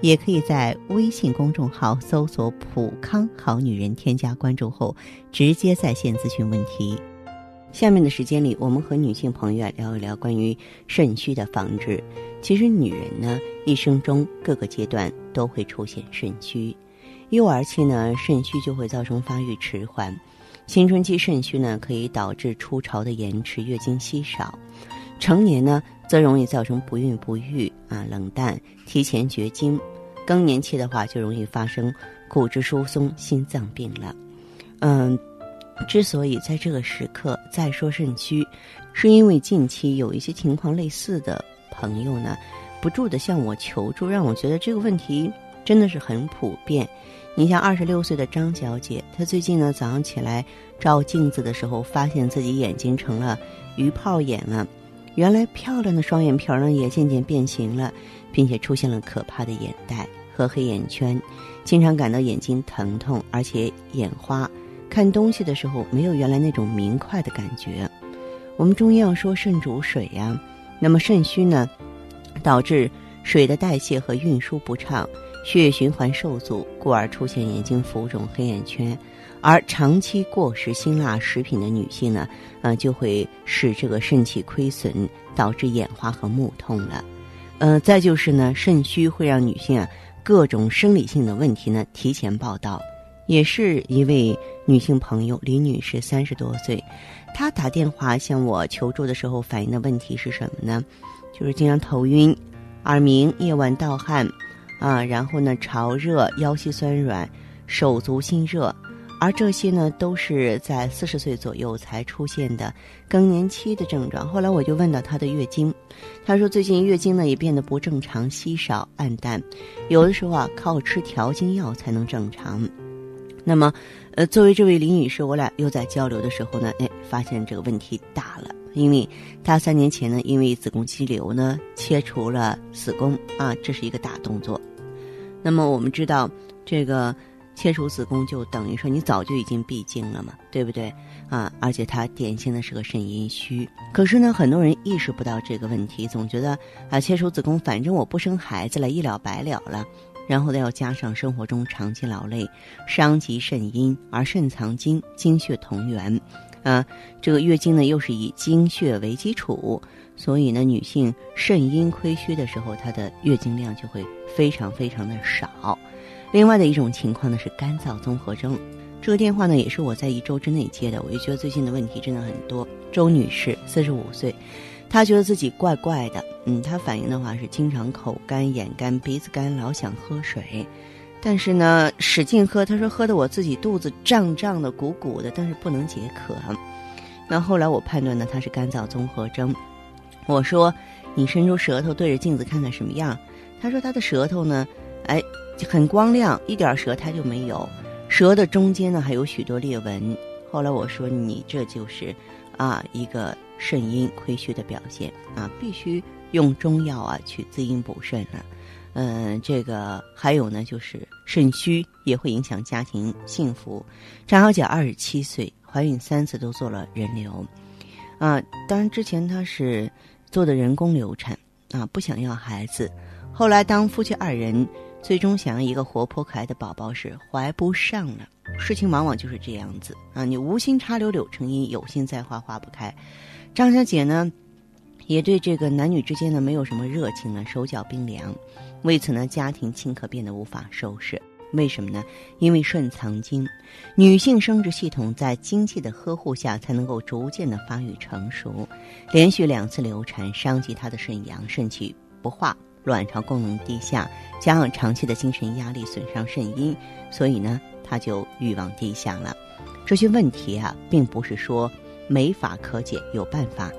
也可以在微信公众号搜索“普康好女人”，添加关注后直接在线咨询问题。下面的时间里，我们和女性朋友聊一聊关于肾虚的防治。其实，女人呢一生中各个阶段都会出现肾虚。幼儿期呢，肾虚就会造成发育迟缓；青春期肾虚呢，可以导致初潮的延迟、月经稀少；成年呢，则容易造成不孕不育啊、冷淡、提前绝经；更年期的话，就容易发生骨质疏松、心脏病了。嗯，之所以在这个时刻再说肾虚，是因为近期有一些情况类似的朋友呢，不住的向我求助，让我觉得这个问题真的是很普遍。你像二十六岁的张小姐，她最近呢早上起来照镜子的时候，发现自己眼睛成了鱼泡眼了。原来漂亮的双眼皮儿呢也渐渐变形了，并且出现了可怕的眼袋和黑眼圈，经常感到眼睛疼痛，而且眼花，看东西的时候没有原来那种明快的感觉。我们中医要说肾主水呀，那么肾虚呢，导致水的代谢和运输不畅。血液循环受阻，故而出现眼睛浮肿、黑眼圈；而长期过食辛辣食品的女性呢，呃，就会使这个肾气亏损，导致眼花和目痛了。呃，再就是呢，肾虚会让女性啊各种生理性的问题呢提前报道。也是一位女性朋友李女士，三十多岁，她打电话向我求助的时候，反映的问题是什么呢？就是经常头晕、耳鸣、夜晚盗汗。啊，然后呢，潮热、腰膝酸软、手足心热，而这些呢，都是在四十岁左右才出现的更年期的症状。后来我就问到她的月经，她说最近月经呢也变得不正常、稀少、暗淡，有的时候啊靠吃调经药才能正常。那么，呃，作为这位李女士，我俩又在交流的时候呢，哎，发现这个问题大了。因为她三年前呢，因为子宫肌瘤呢，切除了子宫啊，这是一个大动作。那么我们知道，这个切除子宫就等于说你早就已经闭经了嘛，对不对啊？而且它典型的是个肾阴虚。可是呢，很多人意识不到这个问题，总觉得啊，切除子宫反正我不生孩子了，一了百了了。然后呢，要加上生活中长期劳累，伤及肾阴，而肾藏精，精血同源。啊，这个月经呢又是以经血为基础，所以呢，女性肾阴亏虚的时候，她的月经量就会非常非常的少。另外的一种情况呢是干燥综合征。这个电话呢也是我在一周之内接的，我就觉得最近的问题真的很多。周女士，四十五岁，她觉得自己怪怪的，嗯，她反映的话是经常口干、眼干、鼻子干，老想喝水。但是呢，使劲喝，她说喝的我自己肚子胀胀的、鼓鼓的，但是不能解渴。那后来我判断呢，她是干燥综合征。我说，你伸出舌头对着镜子看看什么样？他说他的舌头呢，哎，很光亮，一点舌苔就没有，舌的中间呢还有许多裂纹。后来我说，你这就是啊一个肾阴亏虚的表现啊，必须用中药啊去滋阴补肾了。嗯，这个还有呢，就是肾虚也会影响家庭幸福。张小姐二十七岁，怀孕三次都做了人流，啊，当然之前她是做的人工流产，啊，不想要孩子。后来当夫妻二人最终想要一个活泼可爱的宝宝时，怀不上了。事情往往就是这样子啊，你无心插柳柳成荫，有心栽花花不开。张小姐呢？也对这个男女之间呢没有什么热情了，手脚冰凉，为此呢家庭顷刻变得无法收拾。为什么呢？因为肾藏精，女性生殖系统在精气的呵护下才能够逐渐的发育成熟。连续两次流产伤及她的肾阳，肾气不化，卵巢功能低下，加上长期的精神压力损伤肾阴，所以呢她就欲望低下了。这些问题啊，并不是说没法可解，有办法。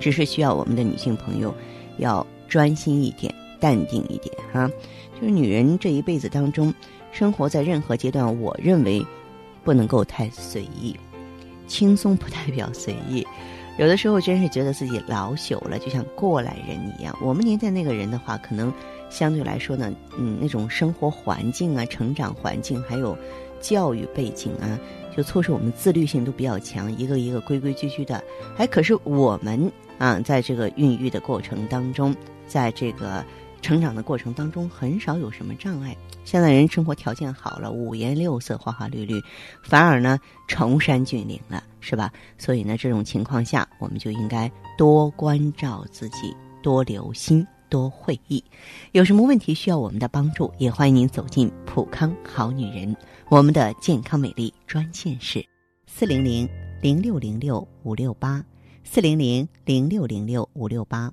只是需要我们的女性朋友要专心一点、淡定一点哈。就是女人这一辈子当中，生活在任何阶段，我认为不能够太随意。轻松不代表随意，有的时候真是觉得自己老朽了，就像过来人一样。我们年代那个人的话，可能相对来说呢，嗯，那种生活环境啊、成长环境还有教育背景啊，就促使我们自律性都比较强，一个一个规规矩矩的。哎，可是我们啊，在这个孕育的过程当中，在这个。成长的过程当中，很少有什么障碍。现在人生活条件好了，五颜六色、花花绿绿，反而呢崇山峻岭了，是吧？所以呢，这种情况下，我们就应该多关照自己，多留心，多会意。有什么问题需要我们的帮助，也欢迎您走进普康好女人，我们的健康美丽专线是四零零零六零六五六八四零零零六零六五六八。